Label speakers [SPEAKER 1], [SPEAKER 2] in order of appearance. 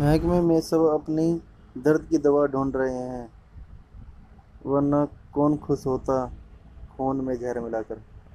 [SPEAKER 1] महकमे में सब अपनी दर्द की दवा ढूंढ रहे हैं, वरना कौन खुश होता, खून में जहर मिलाकर?